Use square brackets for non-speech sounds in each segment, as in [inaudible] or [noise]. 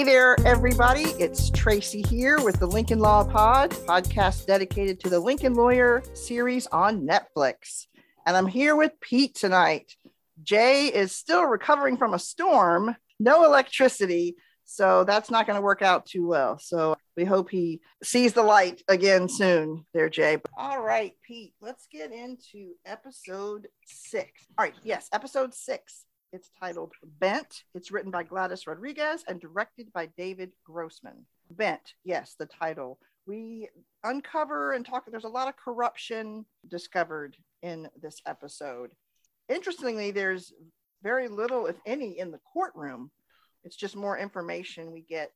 Hey there, everybody. It's Tracy here with the Lincoln Law Pod, podcast dedicated to the Lincoln Lawyer series on Netflix. And I'm here with Pete tonight. Jay is still recovering from a storm, no electricity. So that's not going to work out too well. So we hope he sees the light again soon, there, Jay. All right, Pete, let's get into episode six. All right, yes, episode six it's titled Bent. It's written by Gladys Rodriguez and directed by David Grossman. Bent, yes, the title. We uncover and talk, there's a lot of corruption discovered in this episode. Interestingly, there's very little, if any, in the courtroom. It's just more information we get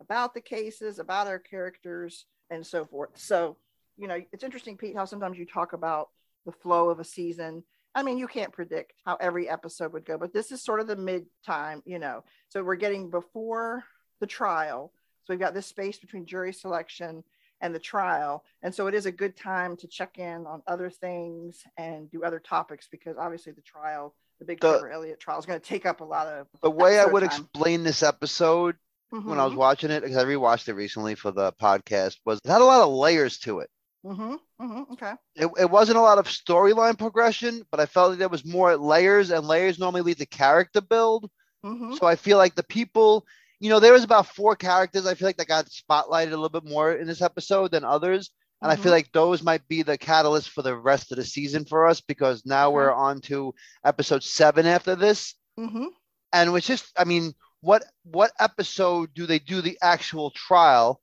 about the cases, about our characters, and so forth. So, you know, it's interesting, Pete, how sometimes you talk about the flow of a season I mean, you can't predict how every episode would go, but this is sort of the mid time, you know. So we're getting before the trial. So we've got this space between jury selection and the trial. And so it is a good time to check in on other things and do other topics because obviously the trial, the big the, Trevor Elliott trial, is going to take up a lot of. The way I would time. explain this episode mm-hmm. when I was mm-hmm. watching it, because I rewatched it recently for the podcast, was it had a lot of layers to it. Mm-hmm. Mm-hmm. Okay. It, it wasn't a lot of storyline progression, but I felt like there was more layers, and layers normally lead to character build. Mm-hmm. So I feel like the people, you know, there was about four characters I feel like that got spotlighted a little bit more in this episode than others. And I feel mm-hmm. like those might be the catalyst for the rest of the season for us because now we're on to episode seven after this. Mm-hmm. And it's just, I mean, what what episode do they do the actual trial?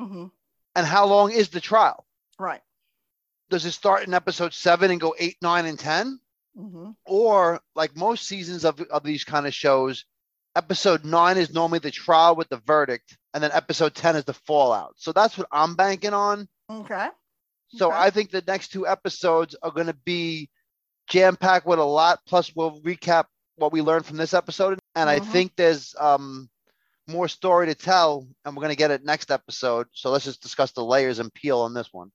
Mm-hmm. And how long is the trial? Right. Does it start in episode seven and go eight, nine, and 10? Mm-hmm. Or like most seasons of, of these kind of shows, episode nine is normally the trial with the verdict, and then episode 10 is the fallout. So that's what I'm banking on. Okay. So okay. I think the next two episodes are going to be jam packed with a lot. Plus, we'll recap what we learned from this episode. And mm-hmm. I think there's um, more story to tell, and we're going to get it next episode. So let's just discuss the layers and peel on this one.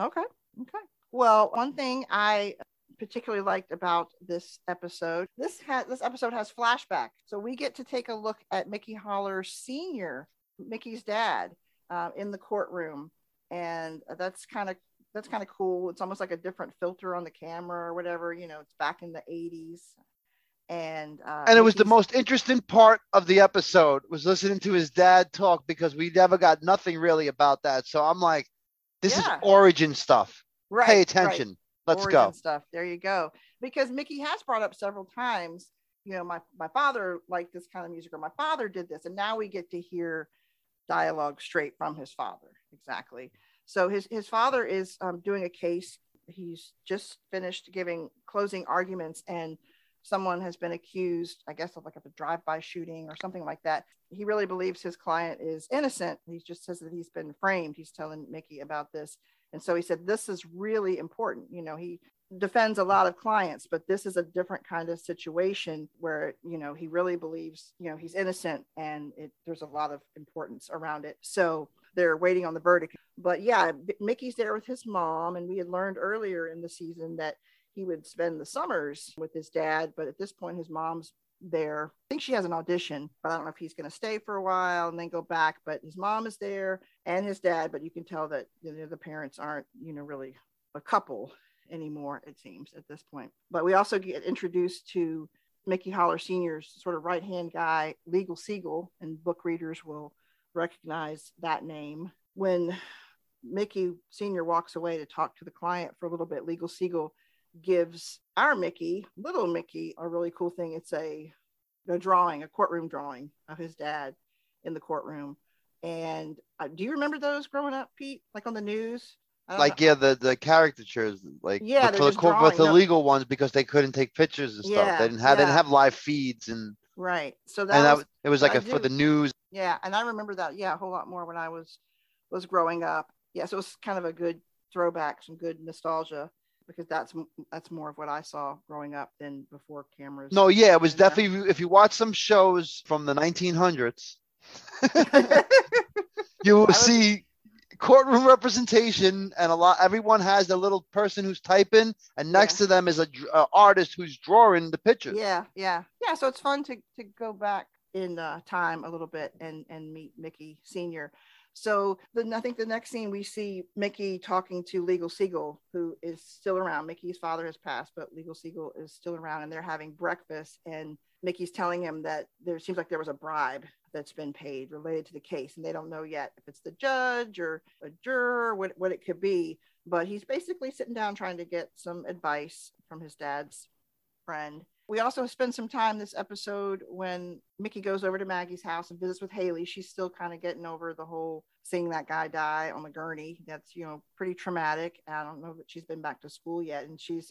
Okay. Okay. Well, one thing I particularly liked about this episode, this has this episode has flashback, so we get to take a look at Mickey Haller Senior, Mickey's dad, uh, in the courtroom, and that's kind of that's kind of cool. It's almost like a different filter on the camera or whatever. You know, it's back in the '80s, and uh, and it was the most interesting part of the episode was listening to his dad talk because we never got nothing really about that. So I'm like, this yeah. is origin stuff. Right. Pay attention. Right. Let's origin go. Stuff. There you go. Because Mickey has brought up several times, you know, my my father liked this kind of music, or my father did this, and now we get to hear dialogue straight from his father. Exactly. So his his father is um, doing a case. He's just finished giving closing arguments, and someone has been accused, I guess, of like a drive-by shooting or something like that. He really believes his client is innocent. He just says that he's been framed. He's telling Mickey about this. And so he said, This is really important. You know, he defends a lot of clients, but this is a different kind of situation where, you know, he really believes, you know, he's innocent and it, there's a lot of importance around it. So they're waiting on the verdict. But yeah, Mickey's there with his mom. And we had learned earlier in the season that he would spend the summers with his dad, but at this point, his mom's there. I think she has an audition, but I don't know if he's going to stay for a while and then go back. But his mom is there and his dad, but you can tell that you know, the parents aren't, you know, really a couple anymore, it seems at this point. But we also get introduced to Mickey Haller Sr.'s sort of right hand guy, Legal Siegel, and book readers will recognize that name. When Mickey Sr. walks away to talk to the client for a little bit, Legal Siegel gives our Mickey, little Mickey, a really cool thing. It's a, a drawing, a courtroom drawing of his dad in the courtroom. And uh, do you remember those growing up, Pete? Like on the news? Like know. yeah, the the caricatures, like yeah, with, the, with the legal ones because they couldn't take pictures and stuff. Yeah, they didn't have yeah. they didn't have live feeds and right. So that, and was, that it was like a, for the news. Yeah, and I remember that yeah a whole lot more when I was was growing up. Yeah, so it was kind of a good throwback, some good nostalgia because that's that's more of what I saw growing up than before cameras. No, yeah, it was definitely if you watch some shows from the 1900s, [laughs] you will see courtroom representation and a lot everyone has a little person who's typing and next yeah. to them is a, a, artist who's drawing the picture yeah yeah yeah so it's fun to to go back in uh, time a little bit and and meet Mickey Senior. So then I think the next scene we see Mickey talking to Legal Siegel, who is still around. Mickey's father has passed, but Legal Siegel is still around, and they're having breakfast. And Mickey's telling him that there seems like there was a bribe that's been paid related to the case, and they don't know yet if it's the judge or a juror, what what it could be. But he's basically sitting down trying to get some advice from his dad's friend we also spend some time this episode when Mickey goes over to Maggie's house and visits with Haley. She's still kind of getting over the whole seeing that guy die on the gurney. That's, you know, pretty traumatic. I don't know that she's been back to school yet. And she's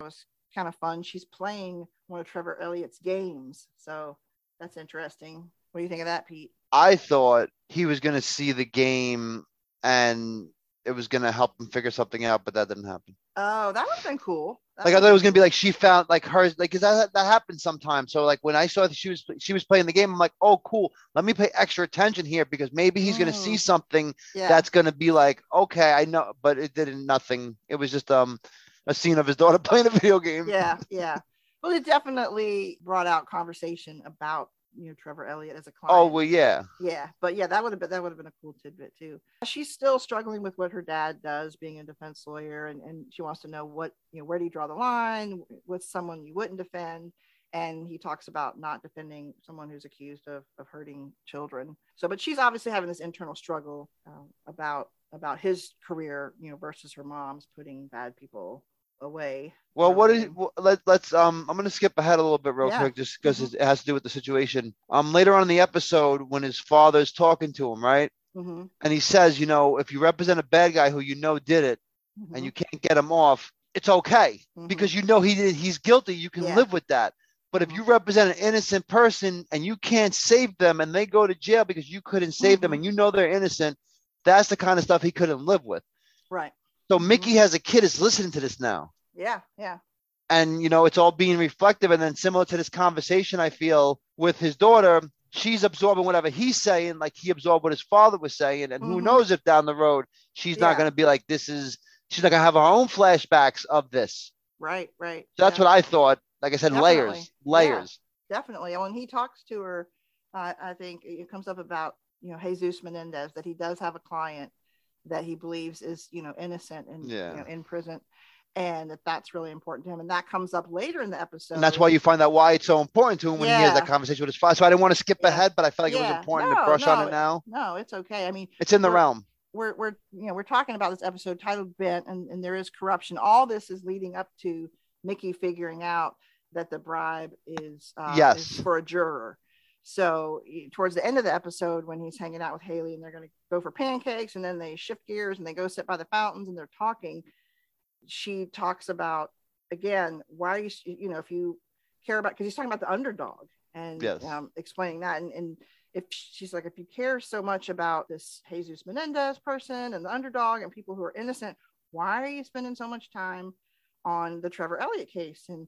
kind of fun. She's playing one of Trevor Elliott's games. So that's interesting. What do you think of that, Pete? I thought he was going to see the game and it was going to help him figure something out, but that didn't happen. Oh, that would have been cool. Like I thought it was gonna be like she found like hers like because that that happens sometimes. So like when I saw that she was she was playing the game, I'm like, oh cool, let me pay extra attention here because maybe he's mm. gonna see mm. something yeah. that's gonna be like, okay, I know, but it didn't nothing. It was just um a scene of his daughter [laughs] playing a video game. Yeah, yeah. Well, it definitely brought out conversation about you know Trevor Elliott as a client. Oh well, yeah, yeah, but yeah, that would have been that would have been a cool tidbit too. She's still struggling with what her dad does, being a defense lawyer, and and she wants to know what you know where do you draw the line with someone you wouldn't defend. And he talks about not defending someone who's accused of, of hurting children. So, but she's obviously having this internal struggle um, about about his career, you know, versus her mom's putting bad people away. Well, what is well, let, let's um I'm gonna skip ahead a little bit real yeah. quick just because mm-hmm. it has to do with the situation. Um later on in the episode when his father's talking to him, right? Mm-hmm. And he says, you know, if you represent a bad guy who you know did it mm-hmm. and you can't get him off, it's okay mm-hmm. because you know he did he's guilty, you can yeah. live with that. But if you mm-hmm. represent an innocent person and you can't save them and they go to jail because you couldn't save them mm-hmm. and you know they're innocent, that's the kind of stuff he couldn't live with. Right. So Mickey has a kid is listening to this now. Yeah, yeah. And you know, it's all being reflective. And then similar to this conversation, I feel with his daughter, she's absorbing whatever he's saying, like he absorbed what his father was saying. And mm-hmm. who knows if down the road she's yeah. not going to be like, this is, she's not going to have her own flashbacks of this. Right, right. So that's yeah. what I thought. Like I said, Definitely. layers, layers. Yeah, definitely. And when he talks to her, uh, I think it comes up about, you know, Jesus Menendez, that he does have a client that he believes is, you know, innocent and yeah. you know, in prison and that that's really important to him. And that comes up later in the episode. And that's why you find out why it's so important to him when yeah. he has that conversation with his father. So I didn't want to skip yeah. ahead, but I felt like it was important no, to brush no, on it now. No, it's okay. I mean, it's in the realm. We're, we're, you know, we're talking about this episode titled Bent and, and there is corruption. All this is leading up to Mickey figuring out that the bribe is, uh, yes. Is for a juror. So towards the end of the episode, when he's hanging out with Haley and they're going to go for pancakes, and then they shift gears and they go sit by the fountains and they're talking she talks about again why you you know if you care about because he's talking about the underdog and yes. um, explaining that and, and if she's like if you care so much about this jesus menendez person and the underdog and people who are innocent why are you spending so much time on the trevor elliott case and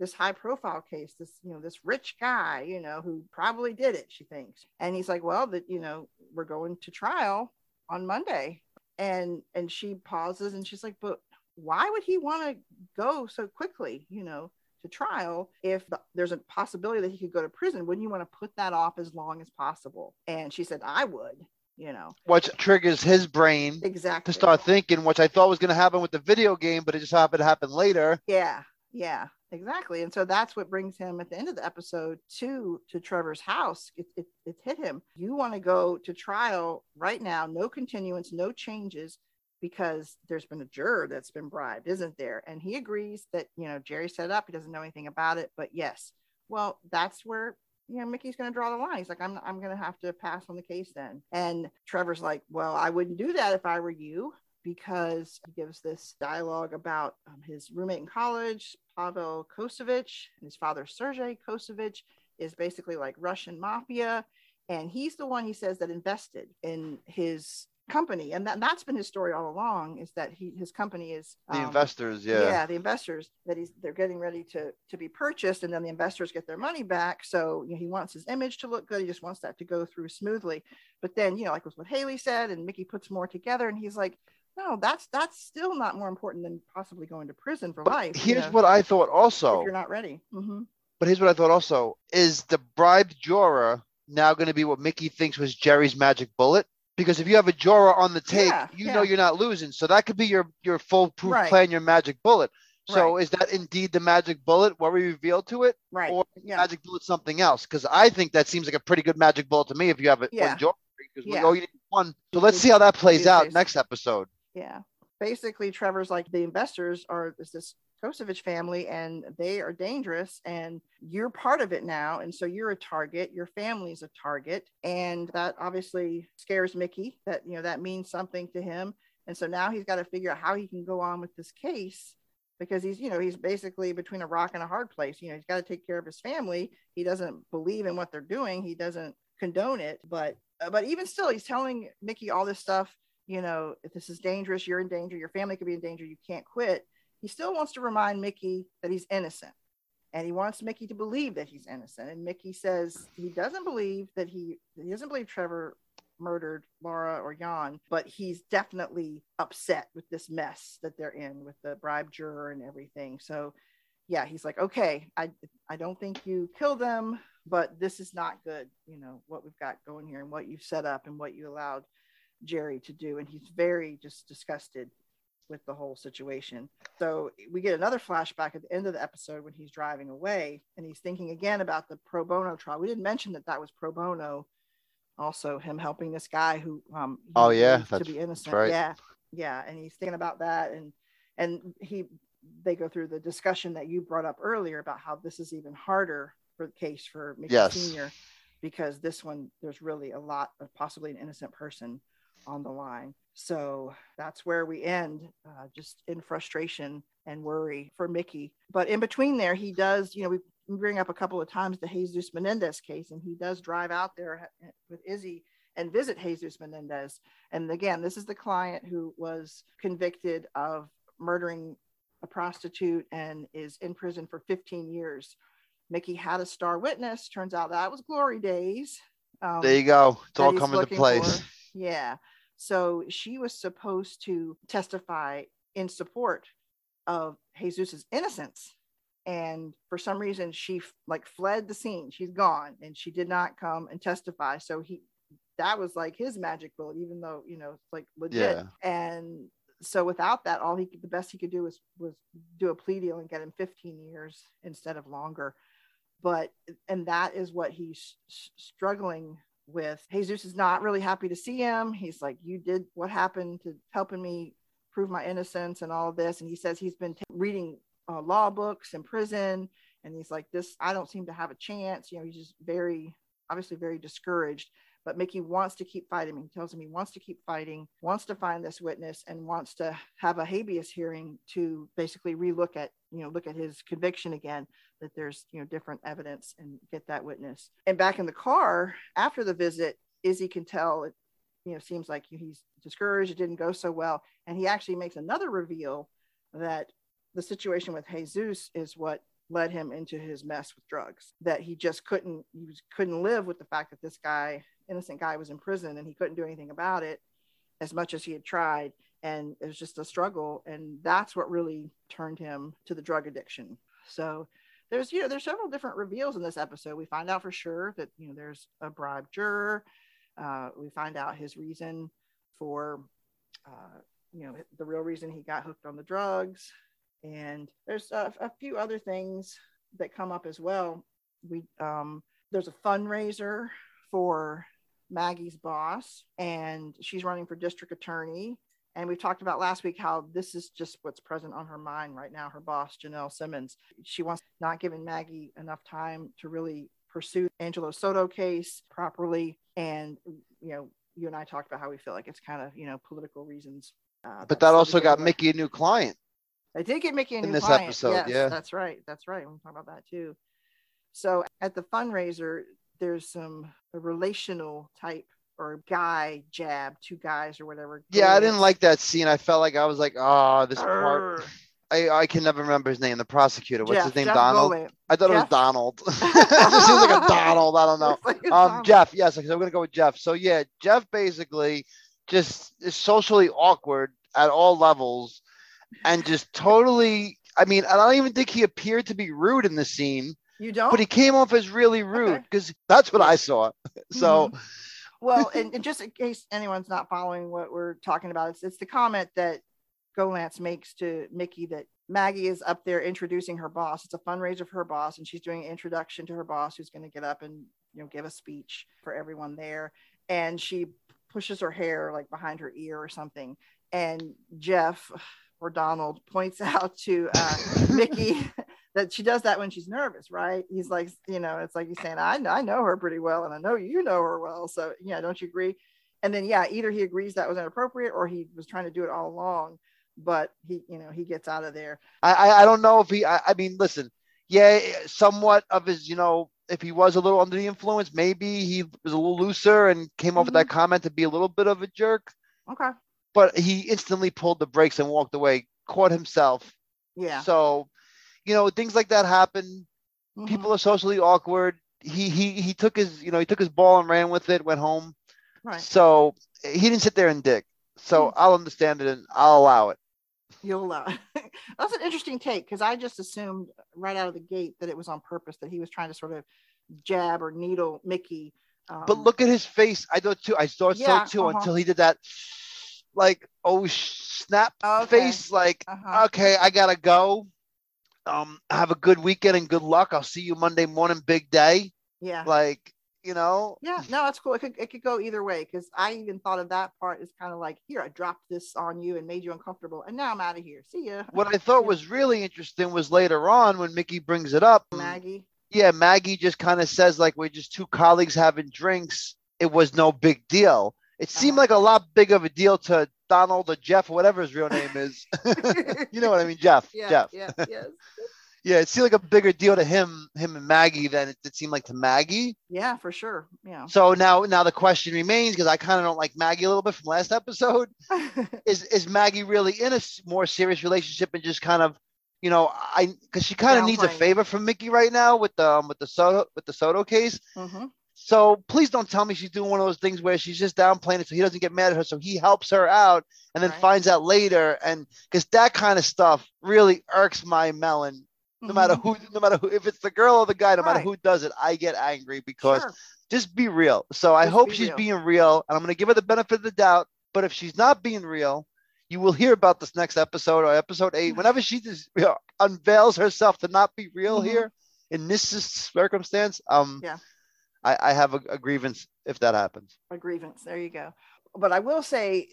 this high profile case this you know this rich guy you know who probably did it she thinks and he's like well that you know we're going to trial on monday and and she pauses and she's like but why would he want to go so quickly, you know, to trial if there's a possibility that he could go to prison? Wouldn't you want to put that off as long as possible? And she said, I would. You know, which triggers his brain exactly to start thinking, which I thought was going to happen with the video game, but it just happened to happen later. Yeah, yeah, exactly. And so that's what brings him at the end of the episode to to Trevor's house. It, it, it hit him. You want to go to trial right now, no continuance, no changes because there's been a juror that's been bribed, isn't there? And he agrees that, you know, Jerry set it up, he doesn't know anything about it, but yes. Well, that's where, you know, Mickey's going to draw the line. He's like, I'm, I'm going to have to pass on the case then. And Trevor's like, well, I wouldn't do that if I were you because he gives this dialogue about um, his roommate in college, Pavel Kosovich, and his father, Sergei Kosovich, is basically like Russian mafia. And he's the one he says that invested in his company. And that, that's been his story all along is that he his company is the um, investors yeah. Yeah the investors that he's they're getting ready to to be purchased and then the investors get their money back. So you know, he wants his image to look good. He just wants that to go through smoothly. But then you know like with what haley said and mickey puts more together and he's like no that's that's still not more important than possibly going to prison for but life here's you know, what i thought also you're not ready mm-hmm. but here's what i thought also is the bribed juror now going to be what Mickey thinks was Jerry's magic bullet? Because if you have a Jorah on the tape, Yeah, you yeah. know you're not losing. So that could be your your foolproof Right. plan, your magic bullet. So Right. is that indeed the magic bullet? What we revealed to it? Right. Or yeah. magic bullet something else? Because I think that seems like a pretty good magic bullet to me if you have it Yeah. one. Because we Yeah. oh, you need one. So let's see how that plays out next episode. Yeah. Basically, Trevor's like the investors are is this Kosevich family and they are dangerous and you're part of it now. And so you're a target, your family's a target. And that obviously scares Mickey that, you know, that means something to him. And so now he's got to figure out how he can go on with this case because he's, you know, he's basically between a rock and a hard place. You know, he's got to take care of his family. He doesn't believe in what they're doing. He doesn't condone it. But, but even still, he's telling Mickey all this stuff you know, if this is dangerous, you're in danger, your family could be in danger, you can't quit. He still wants to remind Mickey that he's innocent. And he wants Mickey to believe that he's innocent. And Mickey says he doesn't believe that he he doesn't believe Trevor murdered Laura or Jan, but he's definitely upset with this mess that they're in with the bribe juror and everything. So yeah, he's like, okay, I I don't think you killed them, but this is not good, you know, what we've got going here and what you've set up and what you allowed Jerry to do. And he's very just disgusted with the whole situation. So we get another flashback at the end of the episode when he's driving away and he's thinking again about the pro bono trial. We didn't mention that that was pro bono. Also, him helping this guy who um Oh, yeah, to be innocent. right. Yeah, yeah, and he's thinking about that and and he they go through the discussion that you brought up earlier about how this is even harder for the case for Mickey Yes. Senior because this one there's really a lot of possibly an innocent person on the line. So that's where we end, uh, just in frustration and worry for Mickey. But in between there, he does, you know, we bring up a couple of times the Jesus Menendez case, and he does drive out there with Izzy and visit Jesus Menendez. And again, this is the client who was convicted of murdering a prostitute and is in prison for 15 years. Mickey had a star witness. Turns out that was glory days. Um, There you go. It's all coming to place. for. Yeah. So she was supposed to testify in support of Jesus's innocence. And for some reason, she f- like fled the scene. She's gone and she did not come and testify. So he, that was like his magic bullet, even though, you know, it's like legit. Yeah. And so without that, all he could, the best he could do was, was do a plea deal and get him 15 years instead of longer. But, and that is what he's struggling with Jesus is not really happy to see him. He's like, You did what happened to helping me prove my innocence and all of this. And he says he's been t- reading uh, law books in prison. And he's like, This, I don't seem to have a chance. You know, he's just very, obviously, very discouraged. But Mickey wants to keep fighting. He tells him he wants to keep fighting, wants to find this witness, and wants to have a habeas hearing to basically relook at, you know, look at his conviction again that there's you know different evidence and get that witness. And back in the car after the visit izzy can tell it you know seems like he's discouraged it didn't go so well. And he actually makes another reveal that the situation with jesus is what led him into his mess with drugs that he just couldn't he couldn't live with the fact that this guy innocent guy was in prison and he couldn't do anything about it as much as he had tried and it was just a struggle and that's what really turned him to the drug addiction. So there's you know there's several different reveals in this episode. We find out for sure that you know there's a bribe juror. Uh, we find out his reason for uh, you know the real reason he got hooked on the drugs. And there's a, a few other things that come up as well. We um, there's a fundraiser for maggie's boss and she's running for district attorney and we've talked about last week how this is just what's present on her mind right now. Her boss, Janelle Simmons, she wants not giving Maggie enough time to really pursue Angelo Soto case properly. And, you know, you and I talked about how we feel like it's kind of, you know, political reasons. Uh, But that also got. Mickey a new client. I did get Mickey a new in this client. episode, Yes, yeah. that's right. That's right. We talk about that too. So at the fundraiser, there's some a relational type or guy jab, two guys or whatever. Yeah, I didn't like that scene. I felt like I was like, oh, this part. I, I can never remember his name. The prosecutor. What's Jeff- his name? Jeff Donald. I thought it was Donald. [laughs] [laughs] it seems like a Donald. I don't [laughs] know. Like Um, Donald. Jeff. Yes, I'm gonna go with Jeff. So yeah, Jeff basically just is socially awkward at all levels, and just totally. I mean, I don't even think he appeared to be rude in the scene. You don't? But he came off as really rude because okay. that's what I saw. so. Mm-hmm. Well, and, and, just in case anyone's not following what we're talking about, it's, it's the comment that Golantz makes to Mickey that Maggie is up there introducing her boss. It's a fundraiser for her boss, and she's doing an introduction to her boss, who's going to get up and you know give a speech for everyone there. And she pushes her hair like behind her ear or something. And Jeff or Donald points [laughs] out to uh, Mickey [laughs] that she does that when she's nervous, right? He's like, you know, it's like he's saying, I know, I know her pretty well, and I know you know her well. So yeah, don't you agree? And then yeah, either he agrees that was inappropriate or he was trying to do it all along. But he, you know, he gets out of there. I I don't know if he. I, I mean, listen, yeah, somewhat of his, you know, if he was a little under the influence, maybe he was a little looser and came mm-hmm. up with that mm-hmm. comment to be a little bit of a jerk. Okay. But he instantly pulled the brakes and walked away, caught himself. Yeah. So you know, things like that happen. Mm-hmm. People are socially awkward. He he he took his you know he took his ball and ran with it. Went home. Right. So he didn't sit there and dick. So mm-hmm. I'll understand it and I'll allow it. You'll allow it. [laughs] That's an interesting take because I just assumed right out of the gate that it was on purpose that he was trying to sort of jab or needle Mickey. Um, but look at his face. I thought too. I thought yeah, so too uh-huh. until he did that like oh snap okay. face like uh-huh. okay i gotta go um, have a good weekend and good luck. I'll see you Monday morning, big day. Yeah. Like, you know. Yeah, no, that's cool. It could it could go either way because I even thought of that part as kind of like, here, I dropped this on you and made you uncomfortable, and now I'm out of here. See ya. What I thought was really interesting was later on when Mickey brings it up. Maggie. Yeah, Maggie just kind of says like we're just two colleagues having drinks. It was no big deal. It seemed like a lot big of a deal to Donald or Jeff or whatever his real name is. [laughs] [laughs] you know what I mean, Jeff. Yeah, Jeff. Yeah, [laughs] yes. yeah, it seemed like a bigger deal to him, him and Maggie than it, it seemed like to Maggie. Yeah, for sure. Yeah. So now, now the question remains because I kind of don't like Maggie a little bit from last episode. is is Maggie really in a more serious relationship and just kind of, you know, I because she kind of needs a favor from Mickey right now with the um, with the Soto with the Soto case. Mm-hmm. So please don't tell me she's doing one of those things where she's just downplaying it so he doesn't get mad at her. So he helps her out and then right. finds out later. And because that kind of stuff really irks my melon. No mm-hmm. matter who, no matter who, if it's the girl or the guy, no right. matter who does it, I get angry because sure. just be real. So just I hope be she's real. being real, and I'm going to give her the benefit of the doubt. But if she's not being real, you will hear about this next episode or episode eight. Whenever she just you know, unveils herself to not be real mm-hmm. here in this circumstance, um, yeah I, I have a, a grievance if that happens. A grievance. There you go. But I will say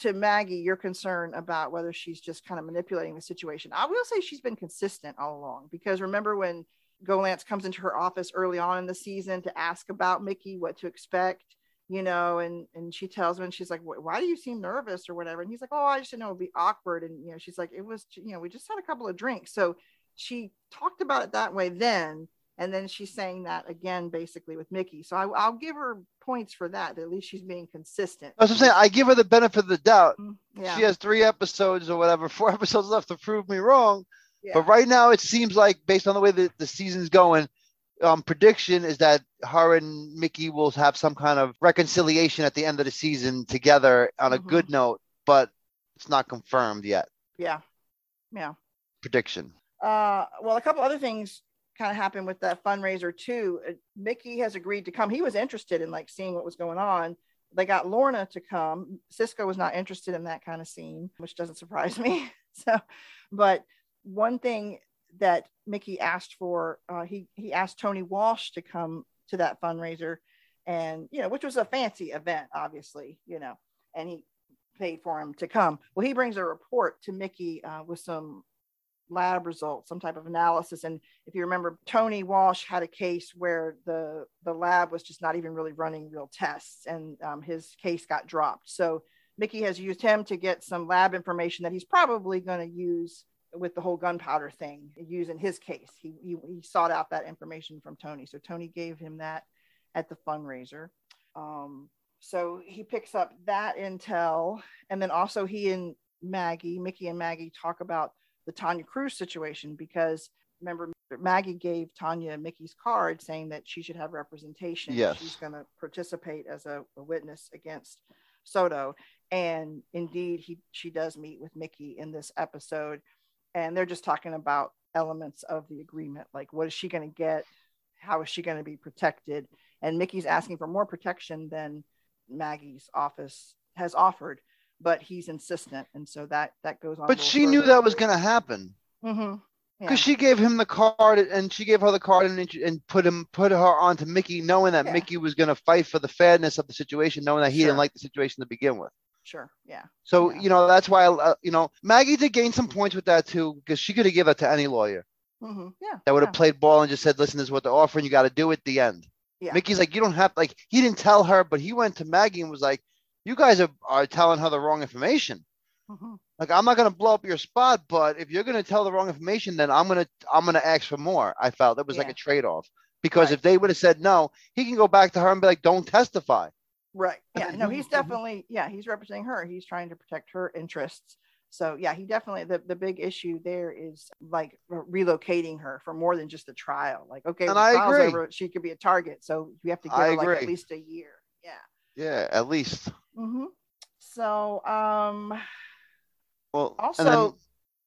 to Maggie, your concern about whether she's just kind of manipulating the situation. I will say she's been consistent all along because remember when Golantz comes into her office early on in the season to ask about Mickey, what to expect, you know, and and she tells him, and she's like, "Why do you seem nervous or whatever?" And he's like, "Oh, I just didn't know it'd be awkward." And you know, she's like, "It was, you know, we just had a couple of drinks." So she talked about it that way then and then she's saying that again basically with mickey. So I, will give her points for that. At least she's being consistent. That's what i'm saying. I give her the benefit of the doubt. Mm-hmm. yeah. she has three episodes or whatever [laughs] four episodes left to prove me wrong. Yeah. but right now it seems like based on the way that the season's going um, prediction is that her and mickey will have some kind of reconciliation at the end of the season together on a mm-hmm. good note but it's not confirmed yet. Yeah. Yeah. Prediction. Uh, well a couple other things kind of happened with that fundraiser too. Uh, Mickey has agreed to come. He was interested in like seeing what was going on. They got Lorna to come. Cisco was not interested in that kind of scene, which doesn't surprise [laughs] me. so, but one thing that Mickey asked for, uh, he he asked Tony Walsh to come to that fundraiser, and you know, which was a fancy event, obviously, you know, and he paid for him to come. Well, he brings a report to Mickey uh, with some lab results, some type of analysis. And if you remember, Tony Walsh had a case where the the lab was just not even really running real tests, and um, his case got dropped. So Mickey has used him to get some lab information that he's probably going to use with the whole gunpowder thing. Use in his case, he, he he sought out that information from Tony. So Tony gave him that at the fundraiser. Um, so he picks up that intel, and then also he and Maggie, Mickey and Maggie talk about the Tanya Cruz situation because remember Maggie gave Tanya Mickey's card saying that she should have representation. Yes. She's going to participate as a, a, witness against Soto. And indeed, he she does meet with Mickey in this episode. And they're just talking about elements of the agreement. Like, what is she going to get? How is she going to be protected? And Mickey's asking for more protection than Maggie's office has offered, but he's insistent, and so that that goes on. But she knew that was going to happen. Mm-hmm. Because yeah. she gave him the card and she gave her the card and, and put him put her onto Mickey, knowing that yeah. Mickey was going to fight for the fairness of the situation, knowing that he sure. didn't like the situation to begin with. Sure. Yeah. So yeah. you know that's why uh, you know Maggie did gain some points with that too because she could have given that to any lawyer. Mm-hmm. Yeah. That would have played ball and just said, "Listen, this is what they're offering. You got to do it." At the end. Yeah. Mickey's like, "You don't have like." He didn't tell her, but he went to Maggie and was like, "You guys are, are telling her the wrong information." Mm-hmm. Like I'm not gonna blow up your spot, but if you're gonna tell the wrong information, then I'm gonna I'm gonna ask for more. I felt it was yeah. like a trade off because right. if they would have said no, he can go back to her and be like, "Don't testify." Right. [laughs] Yeah. No, he's definitely yeah he's representing her. He's trying to protect her interests. So yeah, he definitely the, the big issue there is like relocating her for more than just the trial. Like okay, and I agree. Over, she could be a target, so you have to give I her like at least a year. Yeah. Yeah, at least. Mm-hmm. So um, well, also, then, go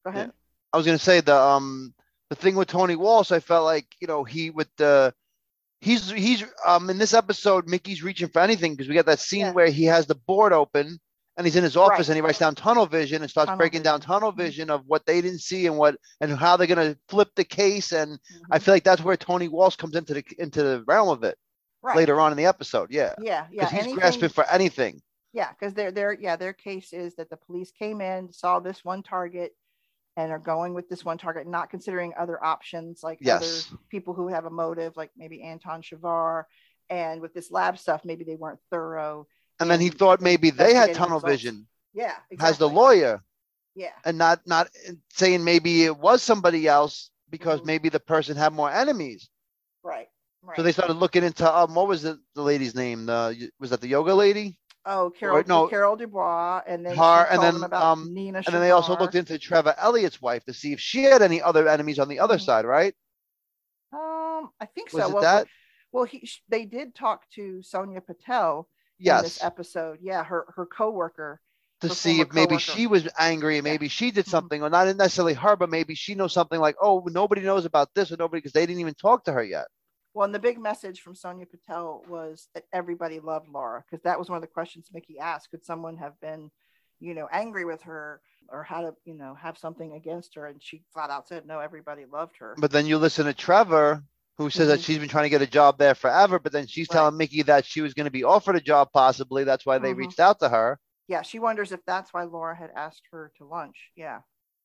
ahead. Yeah, I was gonna say the um the thing with Tony Walsh, I felt like you know he with the he's he's um in this episode Mickey's reaching for anything because we got that scene yeah. where he has the board open and he's in his office right. and he writes down tunnel vision and starts tunnel breaking vision. down tunnel mm-hmm. vision of what they didn't see and what and how they're gonna flip the case and mm-hmm. I feel like that's where Tony Walsh comes into the into the realm of it right. later on in the episode. Yeah. Yeah. Yeah. He's anything, grasping for anything. Yeah, because their their yeah their case is that the police came in, saw this one target, and are going with this one target, not considering other options like yes. other people who have a motive, like maybe Anton Shavar. And with this lab stuff, maybe they weren't thorough. And then he thought maybe they had tunnel results. vision. Yeah, exactly. as the lawyer. Yeah, and not not saying maybe it was somebody else because mm-hmm. maybe the person had more enemies. Right. Right. So they started looking into um, what was the, the lady's name? The was that the yoga lady? Oh, Carol, or, no, Carol Dubois, and then her, and then um, Nina. And then they also looked into Trevor Elliott's wife to see if she had any other enemies on the other mm-hmm. side, right? Um, I think Was so. well, that? well, he they did talk to Sonia Patel yes. in this episode. Yeah, her her coworker. To see if maybe she was angry and maybe yeah. she did mm-hmm. something, or not necessarily her, but maybe she knows something like, oh, nobody knows about this, or nobody because they didn't even talk to her yet. Well, and the big message from Sonia Patel was that everybody loved Laura because that was one of the questions Mickey asked. Could someone have been, you know, angry with her or had to, you know, have something against her? And she flat out said, no, everybody loved her. But then you listen to Trevor, who says mm-hmm. that she's been trying to get a job there forever, but then she's right. telling Mickey that she was going to be offered a job possibly. That's why they mm-hmm. reached out to her. Yeah, she wonders if that's why Laura had asked her to lunch. Yeah.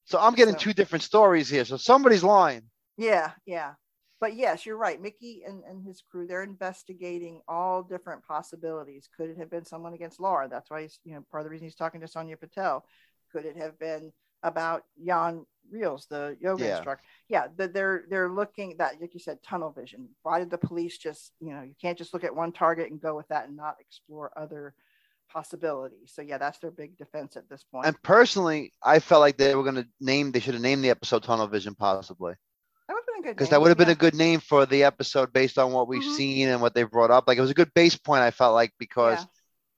So I'm getting so. two different stories here. So somebody's lying. Yeah, yeah but yes, you're right. Mickey and, and his crew, they're investigating all different possibilities. Could it have been someone against Laura? That's why he's, you know, part of the reason he's talking to Sonia Patel. Could it have been about Jan Rilz, the yoga yeah. instructor? Yeah, the, they're they're looking that, like you said, tunnel vision. Why did the police just, you know, you can't just look at one target and go with that and not explore other possibilities. So yeah, that's their big defense at this point. And personally, I felt like they were going to name, they should have named the episode Tunnel Vision, possibly because that would have been yeah. a good name for the episode based on what we've mm-hmm. seen and what they've brought up. Like it was a good base point. I felt like because yeah.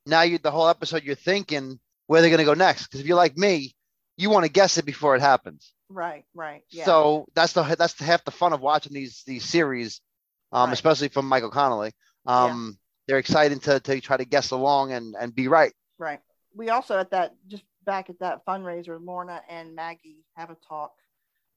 now you the whole episode you're thinking where they're going to go next. Because if you're like me, you want to guess it before it happens. Right. Right. Yeah. So that's the that's the, half the fun of watching these these series, um, right. especially from Michael Connelly. Um, they're excited to to try to guess along and and be right. Right. We also at that just back at that fundraiser, Lorna and Maggie have a talk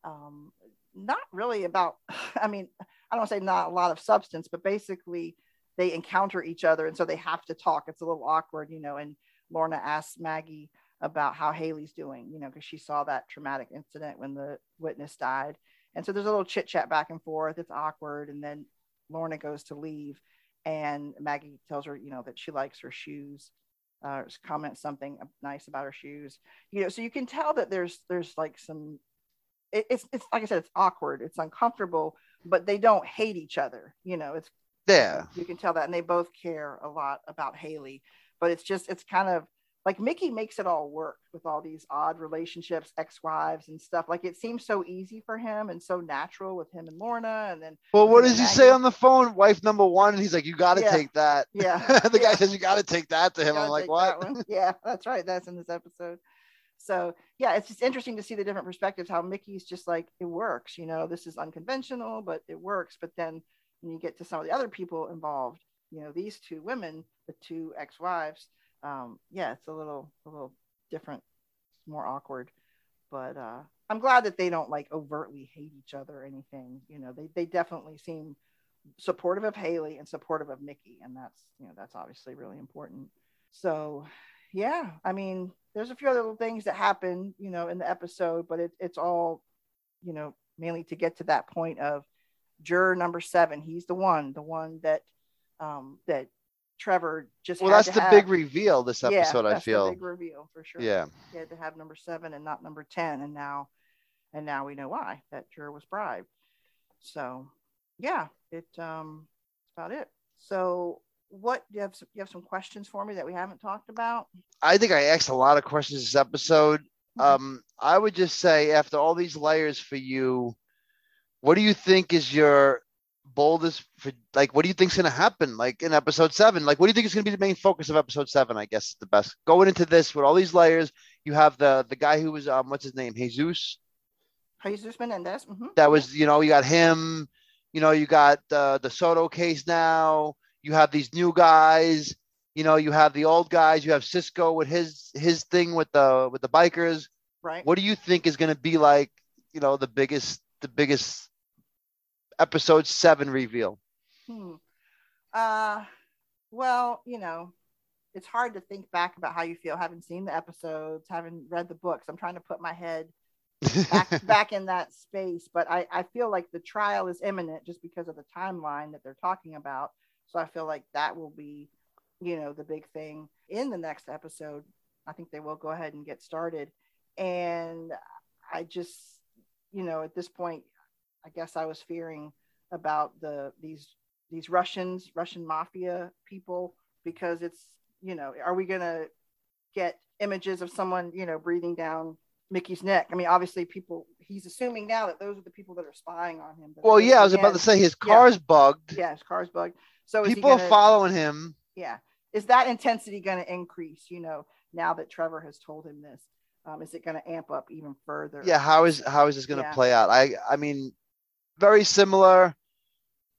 um, not really about, [sighs] I mean, I don't say not a lot of substance, but basically they encounter each other. And so they have to talk. It's a little awkward, you know. And Lorna asks Maggie about how Haley's doing, you know, because she saw that traumatic incident when the witness died. And so there's a little chit chat back and forth. It's awkward. And then Lorna goes to leave. And Maggie tells her, you know, that she likes her shoes. Uh, comments something nice about her shoes, you know. So you can tell that there's there's like some it, it's it's like I said, it's awkward, it's uncomfortable, but they don't hate each other. You know, it's yeah, you can tell that, and they both care a lot about Haley. But it's just it's kind of like Mickey makes it all work with all these odd relationships, ex-wives and stuff. Like it seems so easy for him and so natural with him and Lorna. And then Well, what does he say on the phone? Wife number one, and he's like, You gotta yeah. take that. Yeah. [laughs] the yeah. guy says you gotta take that to him. I'm like, What? [laughs] Yeah, that's right. That's in this episode. So yeah, it's just interesting to see the different perspectives. How Mickey's just like it works. You know, this is unconventional, but it works. But then when you get to some of the other people involved, you know, these two women, the two ex-wives, um, yeah, it's a little a little different, it's more awkward. But uh, I'm glad that they don't like overtly hate each other or anything. You know, they they definitely seem supportive of Haley and supportive of Mickey, and that's you know that's obviously really important. So, yeah, I mean, there's a few other little things that happen, you know, in the episode, but it, it's all, you know, mainly to get to that point of juror number seven. He's the one, the one that um that Trevor just well, that's the have. big reveal this episode. Yeah, I feel big reveal for sure. Yeah, he had to have number seven and not number ten, and now, and now we know why that juror was bribed. So, yeah, it um, that's about it. So, what do you have? Some, you have some questions for me that we haven't talked about? I think I asked a lot of questions this episode. Mm-hmm. Um, I would just say after all these layers for you, what do you think is your boldest for like what do you think's gonna happen like in episode seven? Like what do you think is gonna be the main focus of episode seven? I guess is the best going into this with all these layers. You have the the guy who was um what's his name Jesus. Jesus Menendez. Mm-hmm. That was you know you got him. You know you got the the Soto case now. You have these new guys. You know you have the old guys. You have Cisco with his his thing with the with the bikers. Right. What do you think is gonna be like? You know the biggest the biggest episode seven reveal? Hmm. Uh, well, you know, it's hard to think back about how you feel having seen the episodes, having read the books. I'm trying to put my head back, [laughs] back in that space, but I, I feel like the trial is imminent just because of the timeline that they're talking about. So I feel like that will be, you know, the big thing in the next episode. I think they will go ahead and get started. And I just, you know, at this point, I guess I was fearing about the these these Russians, Russian mafia people, because it's you know, are we gonna get images of someone you know breathing down Mickey's neck? I mean, obviously, people. He's assuming now that those are the people that are spying on him. Well, yeah, I was about to say his car's yeah. bugged. Yeah, his car's bugged. So people gonna, are following him. Yeah, is that intensity going to increase? You know, now that Trevor has told him this, um, is it going to amp up even further? Yeah, how is how is this going to yeah. play out? I I mean, very similar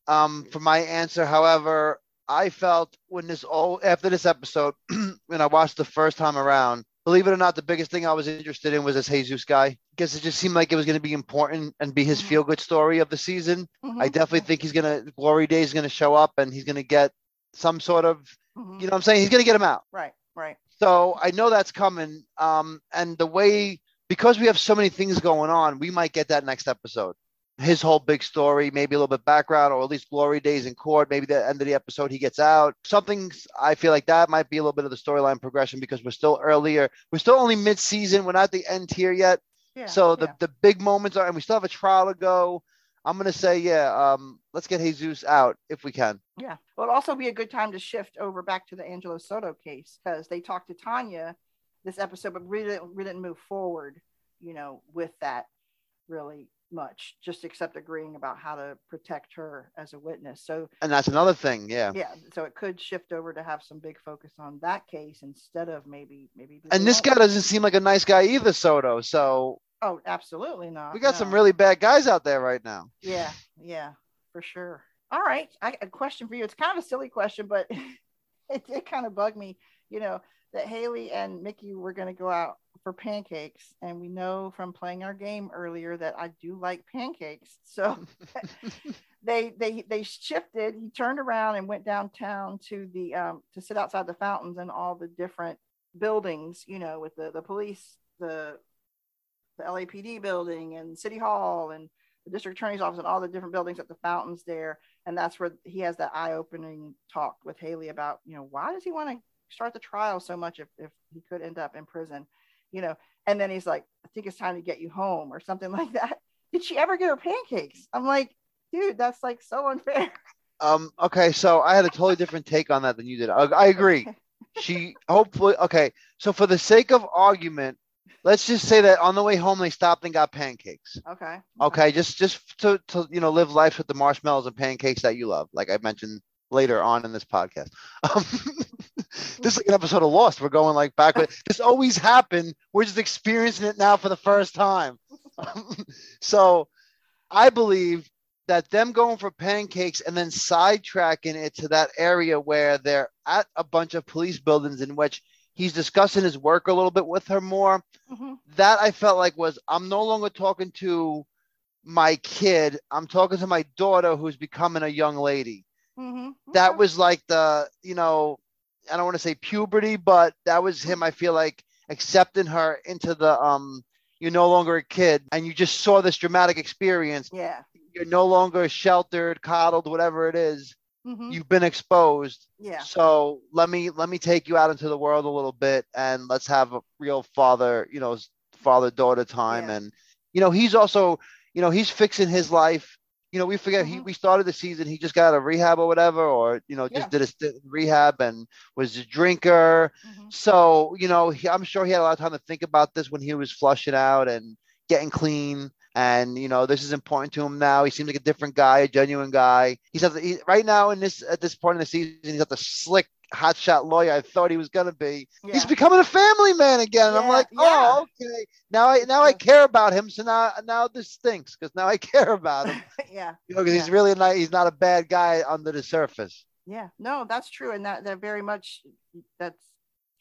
um, for my answer. However, I felt when this all after this episode, [clears throat] when I watched the first time around, believe it or not, the biggest thing I was interested in was this Jesus guy because it just seemed like it was going to be important and be his mm-hmm. feel good story of the season. Mm-hmm. I definitely think he's going to Glory Day is going to show up and he's going to get some sort of, mm-hmm. you know, what I'm saying he's going to get him out. Right, right. So I know that's coming. Um, and the way because we have so many things going on, we might get that next episode his whole big story, maybe a little bit background, or at least glory days in court. Maybe the end of the episode he gets out. Something I feel like that might be a little bit of the storyline progression because we're still earlier. We're still only mid season. We're not at the end here yet. Yeah, so the, yeah. the big moments are, and we still have a trial to go. I'm gonna say, yeah, um, let's get Jesus out if we can. Yeah. Well, it'll also be a good time to shift over back to the Angelo Soto case because they talked to Tanya this episode, but really didn't, really didn't move forward, you know, with that really much, just except agreeing about how to protect her as a witness. So, and that's another thing, yeah, yeah. So it could shift over to have some big focus on that case instead of maybe maybe. And this guy doesn't seem like a nice guy either, Soto. So. Oh, absolutely not. We got no. some really bad guys out there right now. Yeah, yeah, for sure. All right, I, a question for you. It's kind of a silly question, but [laughs] it did kind of bug me. You know that Haley and Mickey were going to go out for pancakes and we know from playing our game earlier that I do like pancakes. [laughs] So [laughs] they they they shifted. He turned around and went downtown to the um to sit outside the fountains and all the different buildings you know with the the police the the LAPD building and city hall and the district attorney's office and all the different buildings at the fountains there. And that's where he has that eye-opening talk with Haley about you know why does he want to start the trial so much if, if he could end up in prison you know, and then he's like, I think it's time to get you home or something [laughs] like that. Did she ever get her pancakes? I'm like, dude, that's like so unfair. [laughs] Um, okay, so I had a totally different take on that than you did. I, I agree. she hopefully okay. So for the sake of argument, let's just say that on the way home they stopped and got pancakes. Okay. Okay, just just to to you know live life with the marshmallows and pancakes that you love, like I mentioned later on in this podcast. [laughs] Um, this is like an episode of Lost. We're going like back. This always happened. We're just experiencing it now for the first time. [laughs] so I believe that them going for pancakes and then sidetracking it to that area where they're at a bunch of police buildings in which he's discussing his work a little bit with her more. Mm-hmm. That I felt like was I'm no longer talking to my kid. I'm talking to my daughter who's becoming a young lady. Mm-hmm. That was like the, you know, I don't want to say puberty, but that was him. I feel like accepting her into the um you're no longer a kid and you just saw this dramatic experience. Yeah. You're no longer sheltered, coddled, whatever it is. Mm-hmm. You've been exposed. Yeah. So let me let me take you out into the world a little bit and let's have a real father, you know, father daughter time. Yeah. And you know, he's also, you know, he's fixing his life you know, we forget mm-hmm. he we started the season. He just got a rehab or whatever, or you know, just yeah. did a rehab and was a drinker. Mm-hmm. So you know, he, I'm sure he had a lot of time to think about this when he was flushing out and getting clean. And you know, this is important to him now. He seems like a different guy, a genuine guy. He's at the, he, right now in this at this point in the season. He's got the slick hotshot lawyer I thought he was gonna be. Yeah. He's becoming a family man again. Yeah, I'm like, oh, yeah. okay. Now I now I care about him. So now now this stinks because now I [laughs] care about him. [laughs] yeah. You know, because he's really not he's not a bad guy under the surface. Yeah, no, that's true, and that that very much that's